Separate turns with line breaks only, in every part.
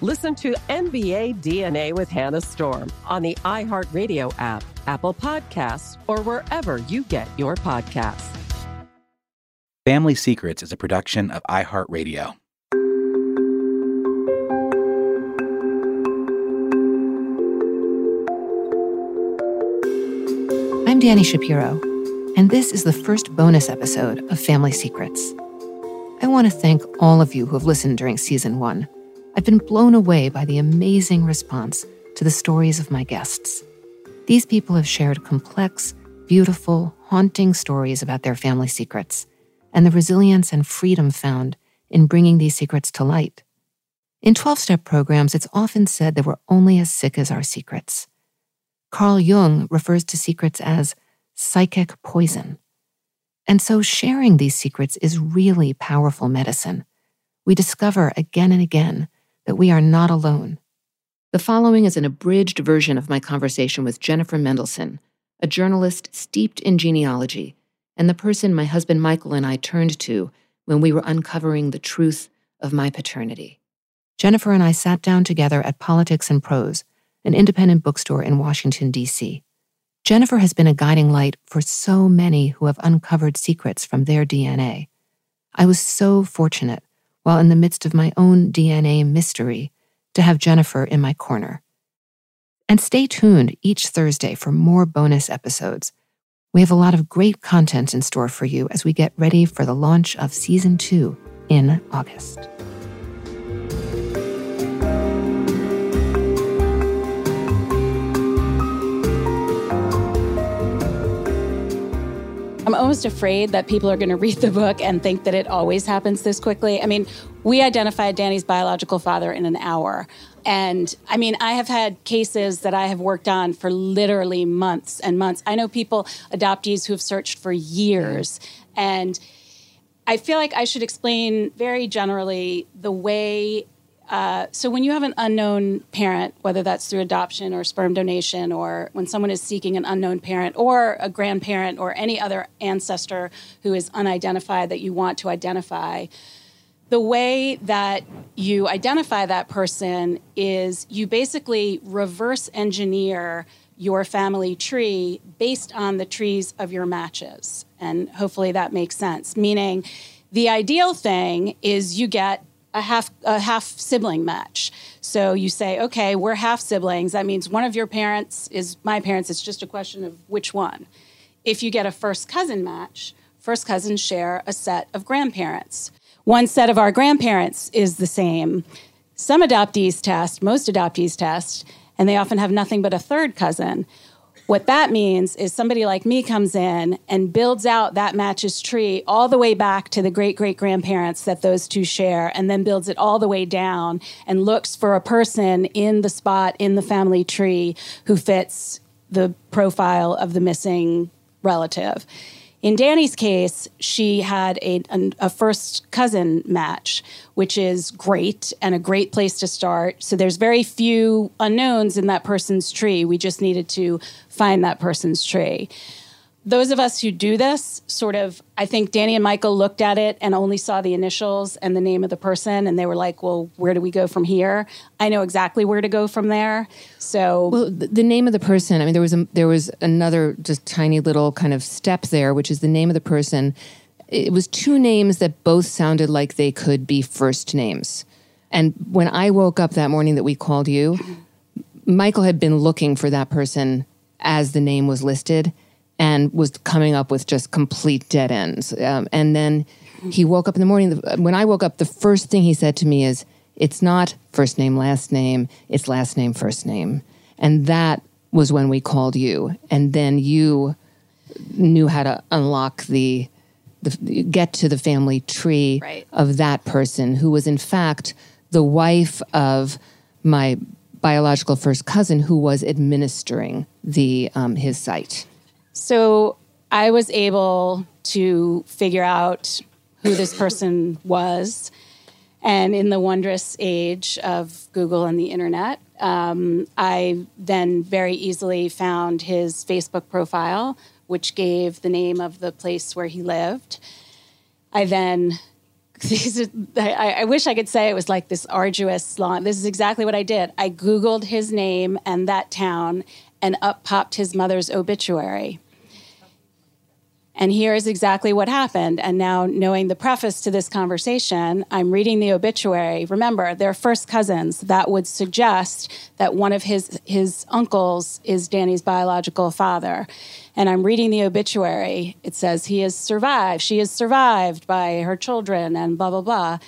Listen to NBA DNA with Hannah Storm on the iHeartRadio app, Apple Podcasts, or wherever you get your podcasts.
Family Secrets is a production of iHeartRadio.
I'm Dani Shapiro, and this is the first bonus episode of Family Secrets. I want to thank all of you who have listened during season one. I've been blown away by the amazing response to the stories of my guests. These people have shared complex, beautiful, haunting stories about their family secrets and the resilience and freedom found in bringing these secrets to light. In 12 step programs, it's often said that we're only as sick as our secrets. Carl Jung refers to secrets as psychic poison. And so sharing these secrets is really powerful medicine. We discover again and again that we are not alone. The following is an abridged version of my conversation with Jennifer Mendelsohn, a journalist steeped in genealogy, and the person my husband Michael and I turned to when we were uncovering the truth of my paternity. Jennifer and I sat down together at Politics and Prose, an independent bookstore in Washington, D.C. Jennifer has been a guiding light for so many who have uncovered secrets from their DNA. I was so fortunate while in the midst of my own DNA mystery, to have Jennifer in my corner. And stay tuned each Thursday for more bonus episodes. We have a lot of great content in store for you as we get ready for the launch of season two in August.
I'm almost afraid that people are going to read the book and think that it always happens this quickly. I mean, we identified Dani's biological father in an hour. And I mean, I have had cases that I have worked on for literally months and months. I know people, adoptees, who have searched for years. And I feel like I should explain very generally the way uh, so when you have an unknown parent, whether that's through adoption or sperm donation, or when someone is seeking an unknown parent or a grandparent or any other ancestor who is unidentified that you want to identify, the way that you identify that person is you basically reverse engineer your family tree based on the trees of your matches. And hopefully that makes sense. Meaning, the ideal thing is you get a half a half sibling match. So you say, okay, we're half siblings. That means one of your parents is my parents. It's just a question of which one. If you get a first cousin match, first cousins share a set of grandparents. One set of our grandparents is the same. Some adoptees test, most adoptees test, and they often have nothing but a third cousin. What that means is somebody like me comes in and builds out that matches tree all the way back to the great great grandparents that those two share, and then builds it all the way down and looks for a person in the spot in the family tree who fits the profile of the missing relative. In Dani's case, she had a, a, first cousin match, which is great and a great place to start. So there's very few unknowns in that person's tree. We just needed to find that person's tree those of us who do this sort of i think Dani and michael looked at it and only saw the initials and the name of the person and they were like well where do we go from here? I know exactly where to go from there so
well the, the name of the person i mean there was a, there was another just tiny little kind of step there which is the name of the person. It was two names that both sounded like they could be first names. And when i woke up that morning that we called you michael had been looking for that person as the name was listed and was coming up with just complete dead ends. Um, and then he woke up in the morning. When I woke up, the first thing he said to me is, It's not first name, last name, it's last name, first name. And that was when we called you. And then you knew how to unlock the, the get to the family tree
right.
of that person who was, in fact, the wife of my biological first cousin who was administering the um, his site.
So I was able to figure out who this person was. And in the wondrous age of Google and the internet, um, I then very easily found his Facebook profile, which gave the name of the place where he lived. I then, I, I wish I could say it was like this arduous long. This is exactly what I did. I Googled his name and that town, and up popped his mother's obituary. And here is exactly what happened. And now, knowing the preface to this conversation, I'm reading the obituary. Remember, they're first cousins. That would suggest that one of his, his uncles is Dani's biological father. And I'm reading the obituary. It says he is survived. She is survived by her children and blah, blah, blah.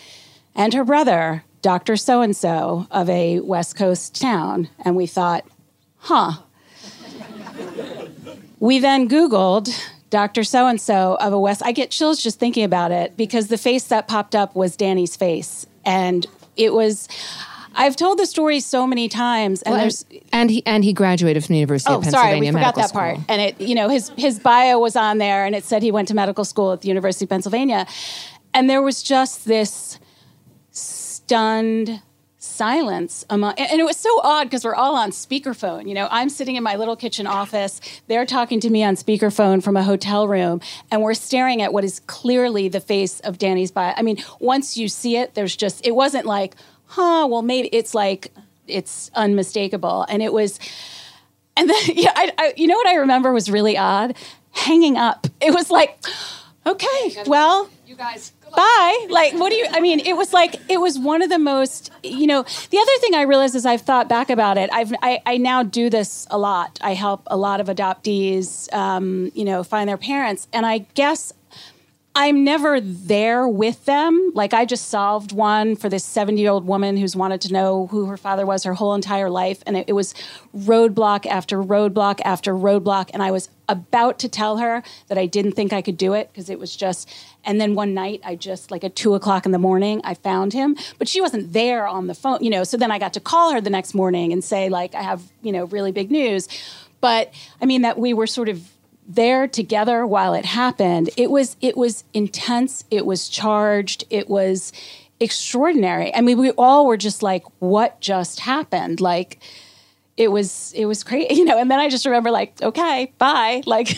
And her brother, Dr. So and so of a West Coast town. And we thought, huh. we then Googled Dr. So and so of a West. I get chills just thinking about it because the face that popped up was Dani's face. And it was. I've told the story so many times, and
well,
there's
and he and he graduated from the University
oh,
of Pennsylvania.
sorry, we forgot
Medical
that
School.
part. And it, you know, his his bio was on there, and it said he went to medical school at the University of Pennsylvania, and there was just this stunned silence among and it was so odd because we're all on speakerphone you know? I'm sitting in my little kitchen office. They're talking to me on speakerphone from a hotel room and we're staring at what is clearly the face of Dani's bio. I mean once you see it there's just it wasn't like huh well maybe it's like it's unmistakable. And it was and then yeah I, I you know what i remember was really odd? Hanging up. It was like okay well you guys bye. Like, what do you, I mean, it was like, it was one of the most, you know, the other thing I realized as I've thought back about it, I've, I, I now do this a lot. I help a lot of adoptees, um, you know, find their parents. And I guess I'm never there with them. Like I just solved one for this 70 year old woman who's wanted to know who her father was her whole entire life. And it, it, was roadblock after roadblock after roadblock. And I was about to tell her that I didn't think I could do it because it was just, and then one night I just, like at two o'clock in the morning, I found him, but she wasn't there on the phone, you know. So then I got to call her the next morning and say, like, I have, you know, really big news. But I mean, that we were sort of there together while it happened it was it was intense it was charged it was extraordinary. I mean we all were just like what just happened? Like it was it was crazy you know and then i just remember like okay bye. Like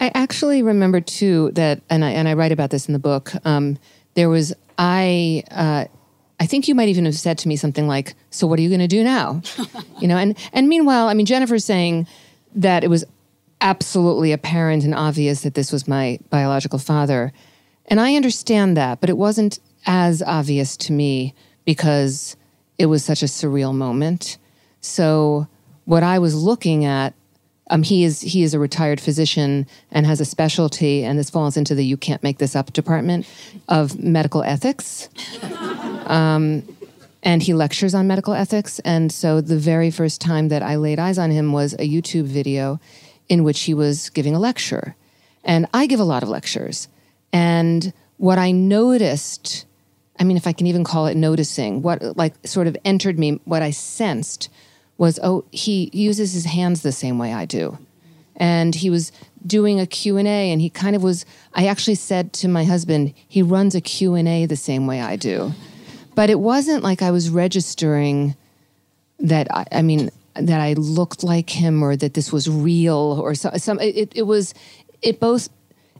i actually remember too that and i and i write about this in the book um, there was i uh, I think you might even have said to me something like, "So what are you going to do now?" you know, and and meanwhile, I mean, Jennifer's saying that it was absolutely apparent and obvious that this was my biological father. And I understand that, but it wasn't as obvious to me because it was such a surreal moment. So what I was looking at um, he is he is a retired physician and has a specialty, and this falls into the you can't make this up department of medical ethics. Um, and he lectures on medical ethics. And so the very first time that I laid eyes on him was a YouTube video in which he was giving a lecture. And I give a lot of lectures. And what I noticed, I mean, if I can even call it noticing, what like sort of entered me, what I sensed was, oh, he uses his hands the same way I do. And he was doing a Q&A and he kind of was, I actually said to my husband, he runs a Q&A the same way I do. But it wasn't like I was registering that I, I mean that I looked like him or that this was real or so, some. It, it was it both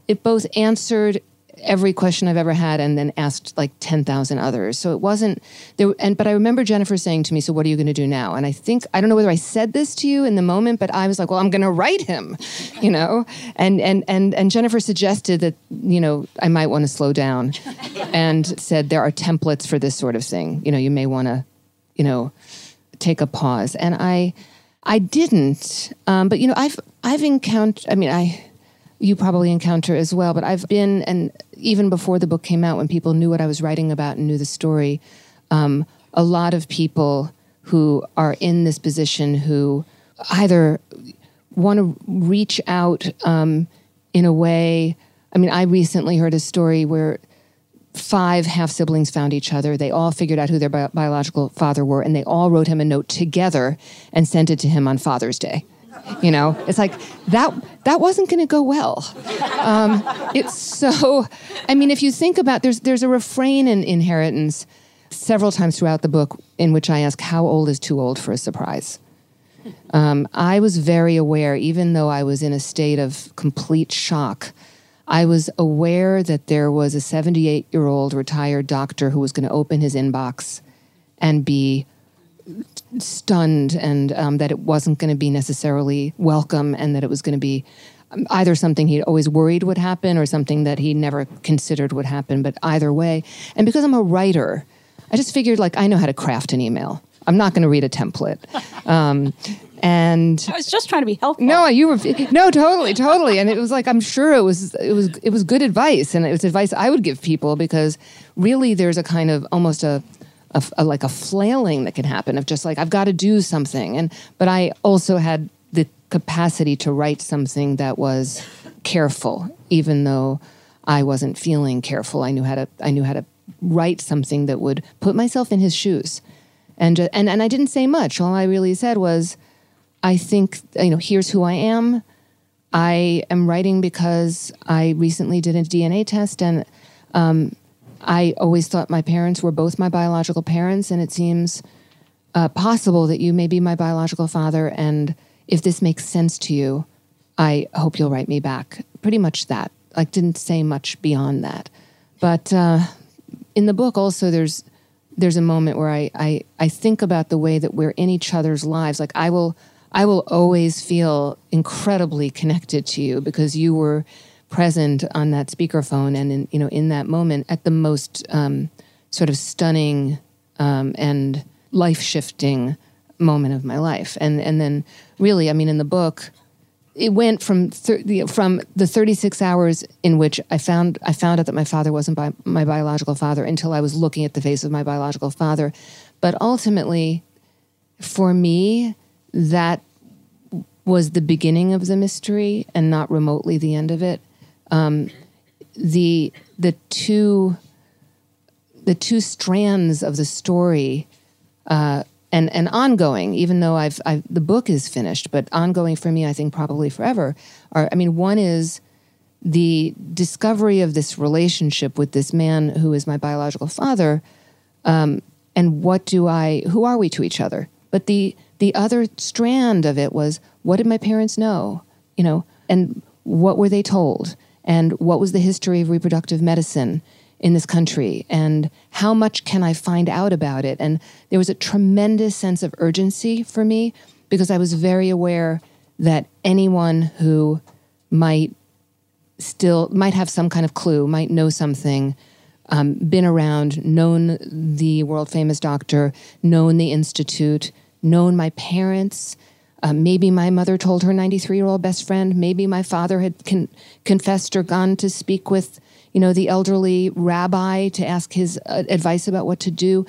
it both answered every question I've ever had and then asked like 10,000 others. So it wasn't there. And, but I remember Jennifer saying to me, so what are you going to do now? And I think, I don't know whether I said this to you in the moment, but I was like, well, I'm going to write him, you know? And, and, and, and Jennifer suggested that, you know, I might want to slow down and said, there are templates for this sort of thing. You know, you may want to, you know, take a pause. And I, I didn't, um, but you know, I've, I've encountered, I mean, I, you probably encounter as well. But I've been, and even before the book came out, when people knew what I was writing about and knew the story, um, a lot of people who are in this position who either want to reach out um, in a way. I mean, I recently heard a story where five half siblings found each other. They all figured out who their bi- biological father were, and they all wrote him a note together and sent it to him on Father's Day. You know, it's like that. That wasn't going to go well. Um, it's so. I mean, if you think about there's there's a refrain in inheritance several times throughout the book in which I ask, "How old is too old for a surprise?" Um, I was very aware, even though I was in a state of complete shock. I was aware that there was a 78 year old retired doctor who was going to open his inbox and be stunned and um, that it wasn't going to be necessarily welcome and that it was going to be um, either something he'd always worried would happen or something that he never considered would happen but either way. And because i'm a writer i just figured like i know how to craft an email. I'm not going to read a template. Um, and
I was just trying to be helpful.
No, you were no, totally, totally. And it was like I'm sure it was it was it was good advice, and it was advice I would give people because really there's a kind of almost a a, a, like a flailing that can happen of just like I've got to do something. And but I also had the capacity to write something that was careful, even though I wasn't feeling careful. I knew how to I knew how to write something that would put myself in his shoes. And and and I didn't say much. All I really said was, I think you know, here's who I am. I am writing because I recently did a DNA test and um, I always thought my parents were both my biological parents, and it seems uh, possible that you may be my biological father. And if this makes sense to you, I hope you'll write me back. Pretty much that. Like, didn't say much beyond that. But uh, in the book, also, there's there's a moment where I, I I think about the way that we're in each other's lives. Like, I will I will always feel incredibly connected to you because you were present on that speakerphone and in you know in that moment at the most um, sort of stunning um, and life shifting moment of my life. And and then really I mean in the book it went from thir- from the 36 hours in which I found I found out that my father wasn't bi- my biological father until I was looking at the face of my biological father. But ultimately for me that was the beginning of the mystery and not remotely the end of it um, the the two the two strands of the story uh, and and ongoing, even though I've, I've the book is finished, but ongoing for me, I think probably forever. Are I mean, one is the discovery of this relationship with this man who is my biological father, um, and what do I? Who are we to each other? But the the other strand of it was what did my parents know? You know, and what were they told? and what was the history of reproductive medicine in this country and how much can I find out about it? And there was a tremendous sense of urgency for me because I was very aware that anyone who might still might have some kind of clue, might know something, um, been around, known the world famous doctor, known the institute, known my parents, uh, maybe my mother told her 93 year old best friend. Maybe my father had con- confessed or gone to speak with, you know, the elderly rabbi to ask his uh, advice about what to do.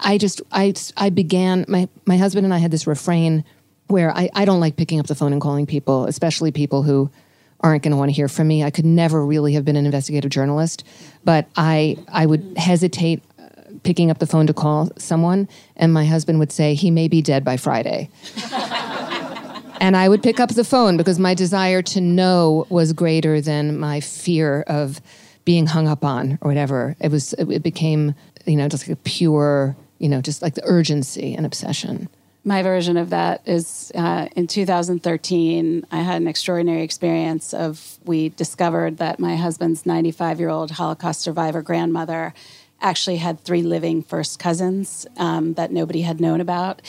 I just I I began my my husband and I had this refrain where I, I don't like picking up the phone and calling people, especially people who aren't going to want to hear from me. I could never really have been an investigative journalist, but I I would hesitate picking up the phone to call someone, and my husband would say he may be dead by Friday. and I would pick up the phone because my desire to know was greater than my fear of being hung up on or whatever. It was it became you know just like a pure you know just like the urgency and obsession
my version of that is uh, in 2013 i had an extraordinary experience of we discovered that my husband's 95 year old holocaust survivor grandmother actually had three living first cousins um, that nobody had known about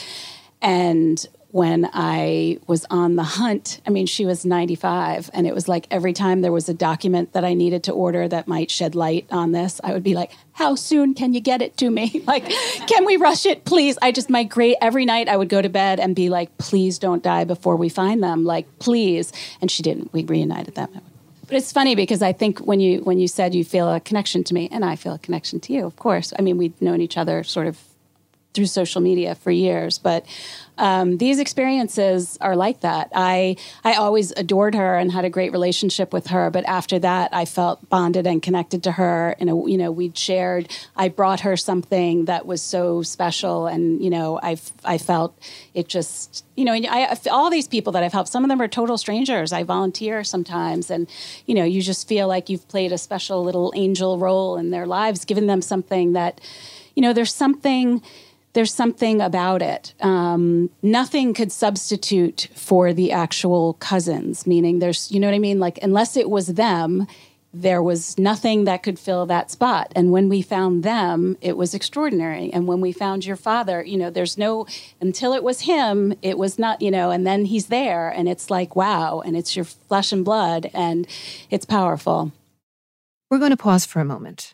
and when I was on the hunt. I mean, she was 95, and it was like every time there was a document that I needed to order that might shed light on this, I would be like, How soon can you get it to me? like, can we rush it, please? I just, my great, every night I would go to bed and be like, Please don't die before we find them. Like, please. And she didn't. We reunited them. But it's funny because I think when you when you said you feel a connection to me, and I feel a connection to you, of course. I mean, we've known each other sort of through social media for years, but um, these experiences are like that. I I always adored her and had a great relationship with her, but after that, I felt bonded and connected to her. And you know, we'd shared. I brought her something that was so special, and you know, I I felt it just you know, I, all these people that I've helped, some of them are total strangers. I volunteer sometimes, and you know, you just feel like you've played a special little angel role in their lives, giving them something that, you know, there's something there's something about it. Um, nothing could substitute for the actual cousins, meaning there's, you know what I mean? Like, unless it was them, there was nothing that could fill that spot. And when we found them, it was extraordinary. And when we found your father, you know, there's no, until it was him, it was not, you know, and then he's there and it's like, wow. And it's your flesh and blood and it's powerful.
We're going to pause for a moment.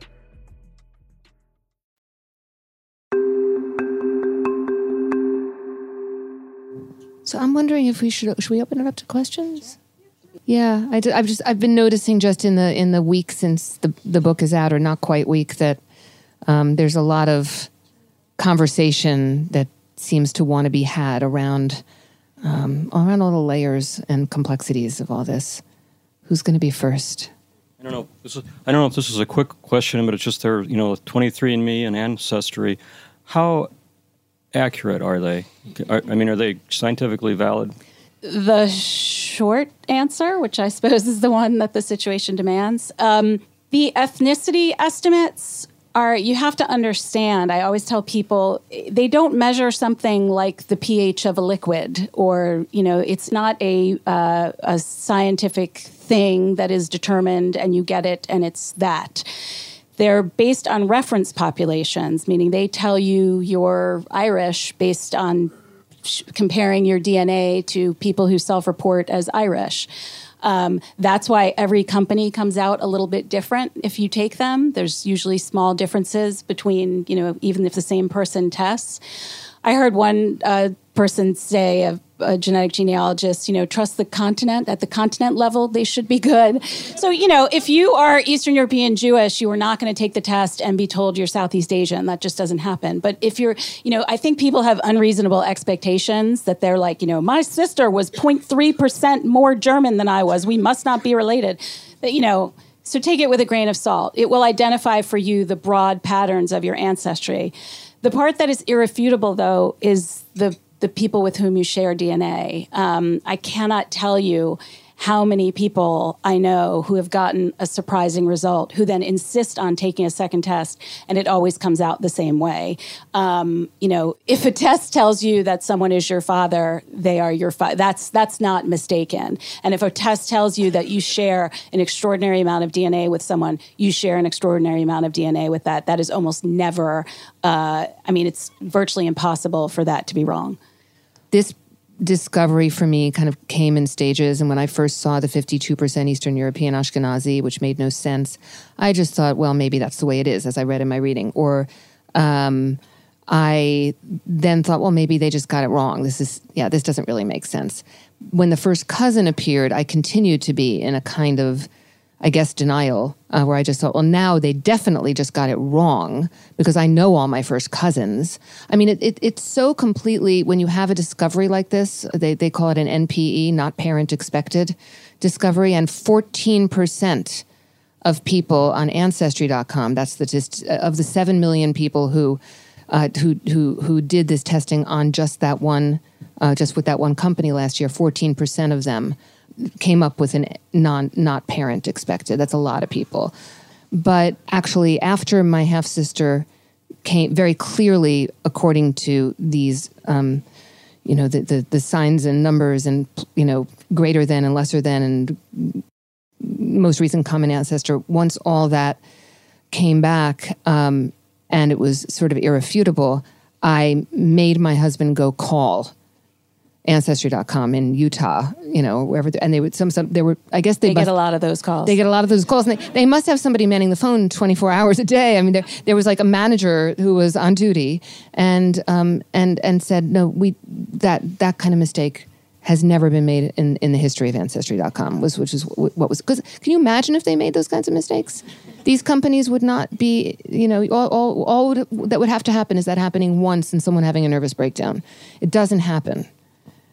So I'm wondering if we should should we open it up to questions? Yeah, I have just I've been noticing just in the in the week since the the book is out, or not quite week, that um, there's a lot of conversation that seems to want to be had around um, around all the layers and complexities of all this. Who's going to be first?
I don't know. This is, I don't know if this is a quick question, but it's just there. You know, 23andMe and Ancestry. How accurate are they? I mean, are they scientifically valid?
the short answer, which I suppose is the one that the situation demands. Um, the ethnicity estimates are you have to understand i always tell people they don't measure something like the ph of a liquid or you know it's not a, uh, a scientific thing that is determined and you get it and it's that they're based on reference populations meaning they tell you you're irish based on comparing your DNA to people who self report as Irish. Um, that's why every company comes out a little bit different if you take them. There's usually small differences between, you know, even if the same person tests. I heard one uh, person say, a, a, genetic genealogist, you know, trust the continent. At the continent level, they should be good. So, you know, if you are Eastern European Jewish, you are not going to take the test and be told you're Southeast Asian. That just doesn't happen. But if you're, you know, I think people have unreasonable expectations that they're like, you know, my sister was 0.3% more German than I was. We must not be related. But, you know, so take it with a grain of salt. It will identify for you the broad patterns of your ancestry. The part that is irrefutable, though, is the the people with whom you share DNA. Um, I cannot tell you how many people I know who have gotten a surprising result, who then insist on taking a second test, and it always comes out the same way. Um, you know, if a test tells you that someone is your father, they are your father. That's that's not mistaken. And if a test tells you that you share an extraordinary amount of DNA with someone, you share an extraordinary amount of DNA with that. That is almost never. Uh, I mean, it's virtually impossible for that to be wrong.
This discovery for me kind of came in stages. And when I first saw the 52% Eastern European Ashkenazi, which made no sense, I just thought, well, maybe that's the way it is, as I read in my reading. Or um, I then thought, well, maybe they just got it wrong. This is, yeah, this doesn't really make sense. When the first cousin appeared, I continued to be in a kind of I guess, denial, uh, where I just thought, well, now they definitely just got it wrong because I know all my first cousins. I mean, it, it, it's so completely, when you have a discovery like this, they, they call it an NPE, not parent expected discovery, and 14% of people on Ancestry.com, that's the just, of the 7 million people who, uh, who, who, who did this testing on just that one, uh, just with that one company last year, 14% of them came up with an non not parent expected. That's a lot of people. But actually, after my half sister came very clearly, according to these, um, you know, the, the, the signs and numbers and you know greater than and lesser than and most recent common ancestor. Once all that came back, um, and it was sort of irrefutable, I made my husband go call ancestry.com in Utah, you know, wherever, and they would, some, some, there were, I guess they,
they get a lot of those calls.
They get a lot of those calls. And they, they must have somebody manning the phone 24 hours a day. I mean, there, there was like a manager who was on duty and, um, and, and said, no, we, that, that kind of mistake has never been made in, in the history of ancestry.com was, which is what was, because can you imagine if they made those kinds of mistakes? these companies would not be, you know, all, all, all would, that would have to happen is that happening once and someone having a nervous breakdown. It doesn't happen.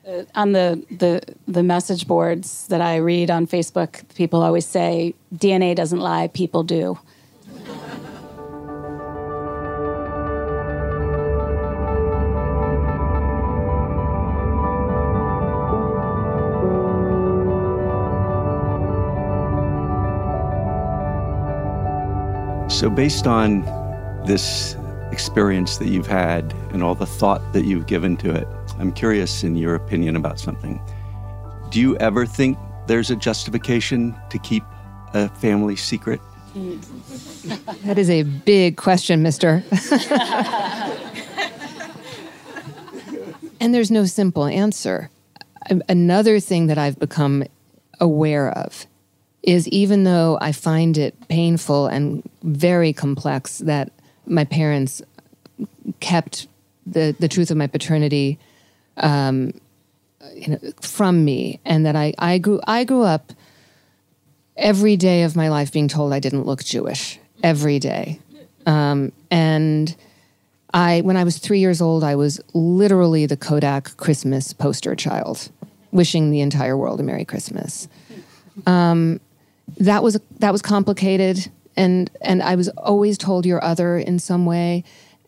Uh, on the, the the message boards that I read on Facebook, people always say DNA doesn't lie, people do.
So, based on this experience that you've had and all the thought that you've given to it, I'm curious in your opinion about something. Do you ever think there's a justification to keep a family secret?
That is a big question, mister. and there's no simple answer. Another thing that I've become aware of is even though I find it painful and very complex that my parents kept the, the truth of my paternity um, you know, from me, and that I, I grew I grew up every day of my life being told I didn't look Jewish every day, um, and I when I was three years old I was literally the Kodak Christmas poster child, wishing the entire world a Merry Christmas. Um, that was that was complicated and and I was always told you're other in some way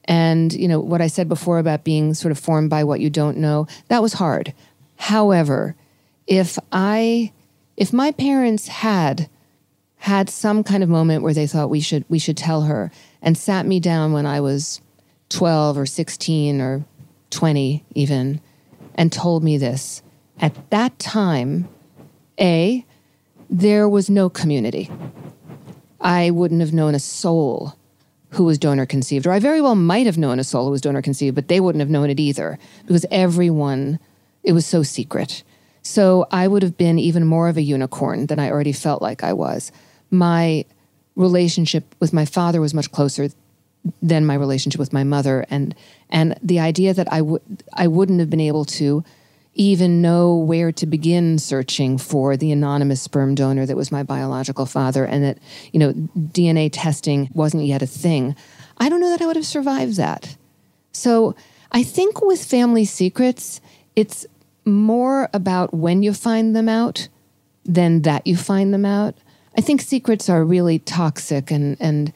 and you know what I said before about being sort of formed by what you don't know that was hard however if I if my parents had had some kind of moment where they thought we should we should tell her and sat me down when I was 12 or 16 or 20 even and told me this at that time a there was no community. I wouldn't have known a soul who was donor conceived, or I very well might have known a soul who was donor conceived, but they wouldn't have known it either because everyone, it was so secret. So I would have been even more of a unicorn than I already felt like I was. My relationship with my father was much closer than my relationship with my mother, and and the idea that I would I wouldn't have been able to even know where to begin searching for the anonymous sperm donor that was my biological father and that you know DNA testing wasn't yet a thing. I don't know that I would have survived that. So I think with family secrets it's more about when you find them out than that you find them out. I think secrets are really toxic and and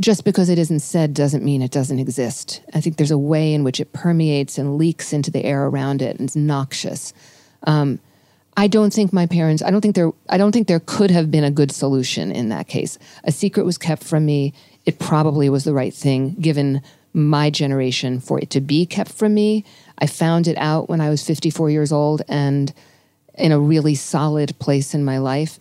just because it isn't said doesn't mean it doesn't exist. I think there's a way in which it permeates and leaks into the air around it and it's noxious. Um, I don't think my parents. I don't think there. I don't think there could have been a good solution in that case. A secret was kept from me. It probably was the right thing given my generation for it to be kept from me. I found it out when I was 54 years old and in a really solid place in my life.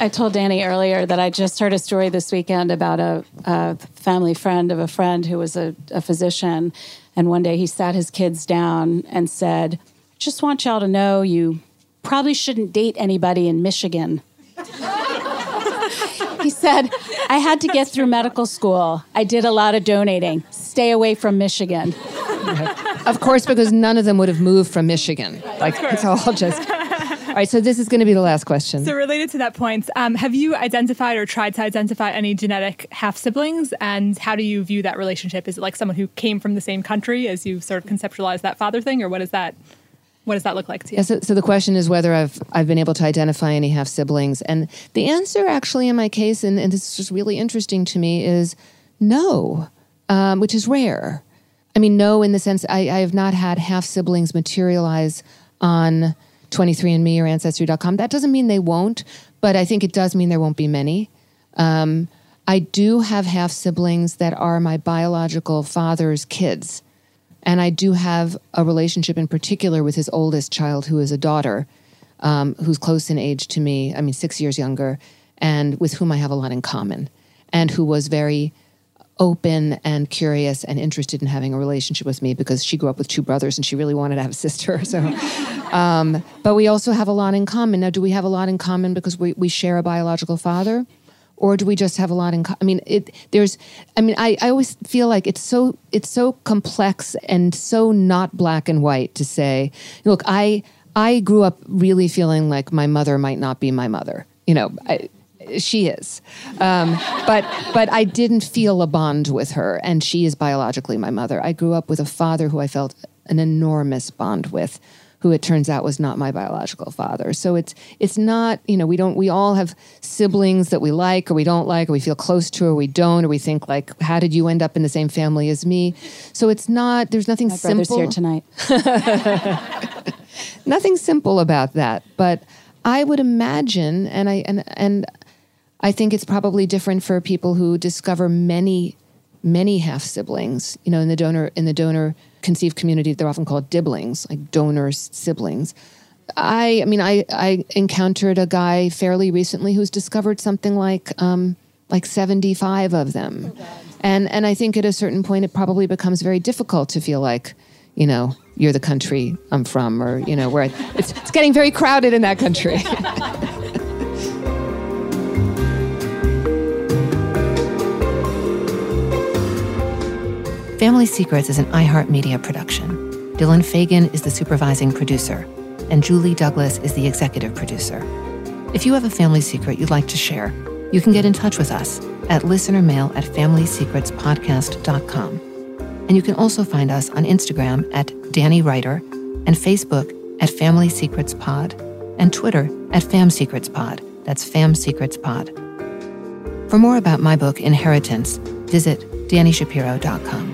I told Dani earlier that I just heard a story this weekend about a, a family friend of a friend who was a, a, physician. And one day he sat his kids down and said, Just want y'all to know you probably shouldn't date anybody in Michigan. he said, I had to get through medical school. I did a lot of donating. Stay away from Michigan.
of course, because none of them would have moved from Michigan. Like, it's all just. All right, so this is going to be the last question.
So, related to that point, um, have you identified or tried to identify any genetic half siblings? And how do you view that relationship? Is it like someone who came from the same country as you sort of conceptualize that father thing, or what is that? What does that look like to you?
Yeah, so, so the question is whether I've I've been able to identify any half siblings, and the answer actually in my case, and, and this is just really interesting to me, is no, um, which is rare. I mean, no, in the sense I, I have not had half siblings materialize on 23andMe or Ancestry.com. That doesn't mean they won't, but I think it does mean there won't be many. Um, I do have half siblings that are my biological father's kids. And I do have a relationship in particular with his oldest child, who is a daughter, um, who's close in age to me, I mean, six years younger, and with whom I have a lot in common, and who was very open and curious and interested in having a relationship with me because she grew up with two brothers and she really wanted to have a sister. So, um, but we also have a lot in common. Now, do we have a lot in common because we, we share a biological father? Or do we just have a lot in? Co- I mean, it. There's. I mean, I, I always feel like it's so it's so complex and so not black and white to say. Look, I I grew up really feeling like my mother might not be my mother. You know, I, She is, um, but but I didn't feel a bond with her, and she is biologically my mother. I grew up with a father who I felt an enormous bond with, who it turns out was not my biological father. So it's it's not you know we don't we all have siblings that we like or we don't like or we feel close to or we don't or we think like how did you end up in the same family as me? So it's not there's nothing
My brother's
simple
here tonight.
nothing simple about that, but I would imagine, and I and and I think it's probably different for people who discover many, many half siblings. You know, in the donor in the donor conceived community, they're often called diblings, like donors' siblings. I, I mean, I I encountered a guy fairly recently who's discovered something like um, like seventy five of them, and and I think at a certain point it probably becomes very difficult to feel like you know, you're the country I'm from, or, you know, where it's, it's getting very crowded in that country. Family Secrets is an iHeartMedia production. Dylan Fagan is the supervising producer, and Julie Douglas is the executive producer. If you have a family secret you'd like to share, you can get in touch with us at listenermail at familysecretspodcast.com. And you can also find us on Instagram at Dani Writer and Facebook at Family Secrets Pod and Twitter at Fam Secrets Pod. That's Fam Secrets Pod. For more about my book, Inheritance, visit DaniShapiro.com.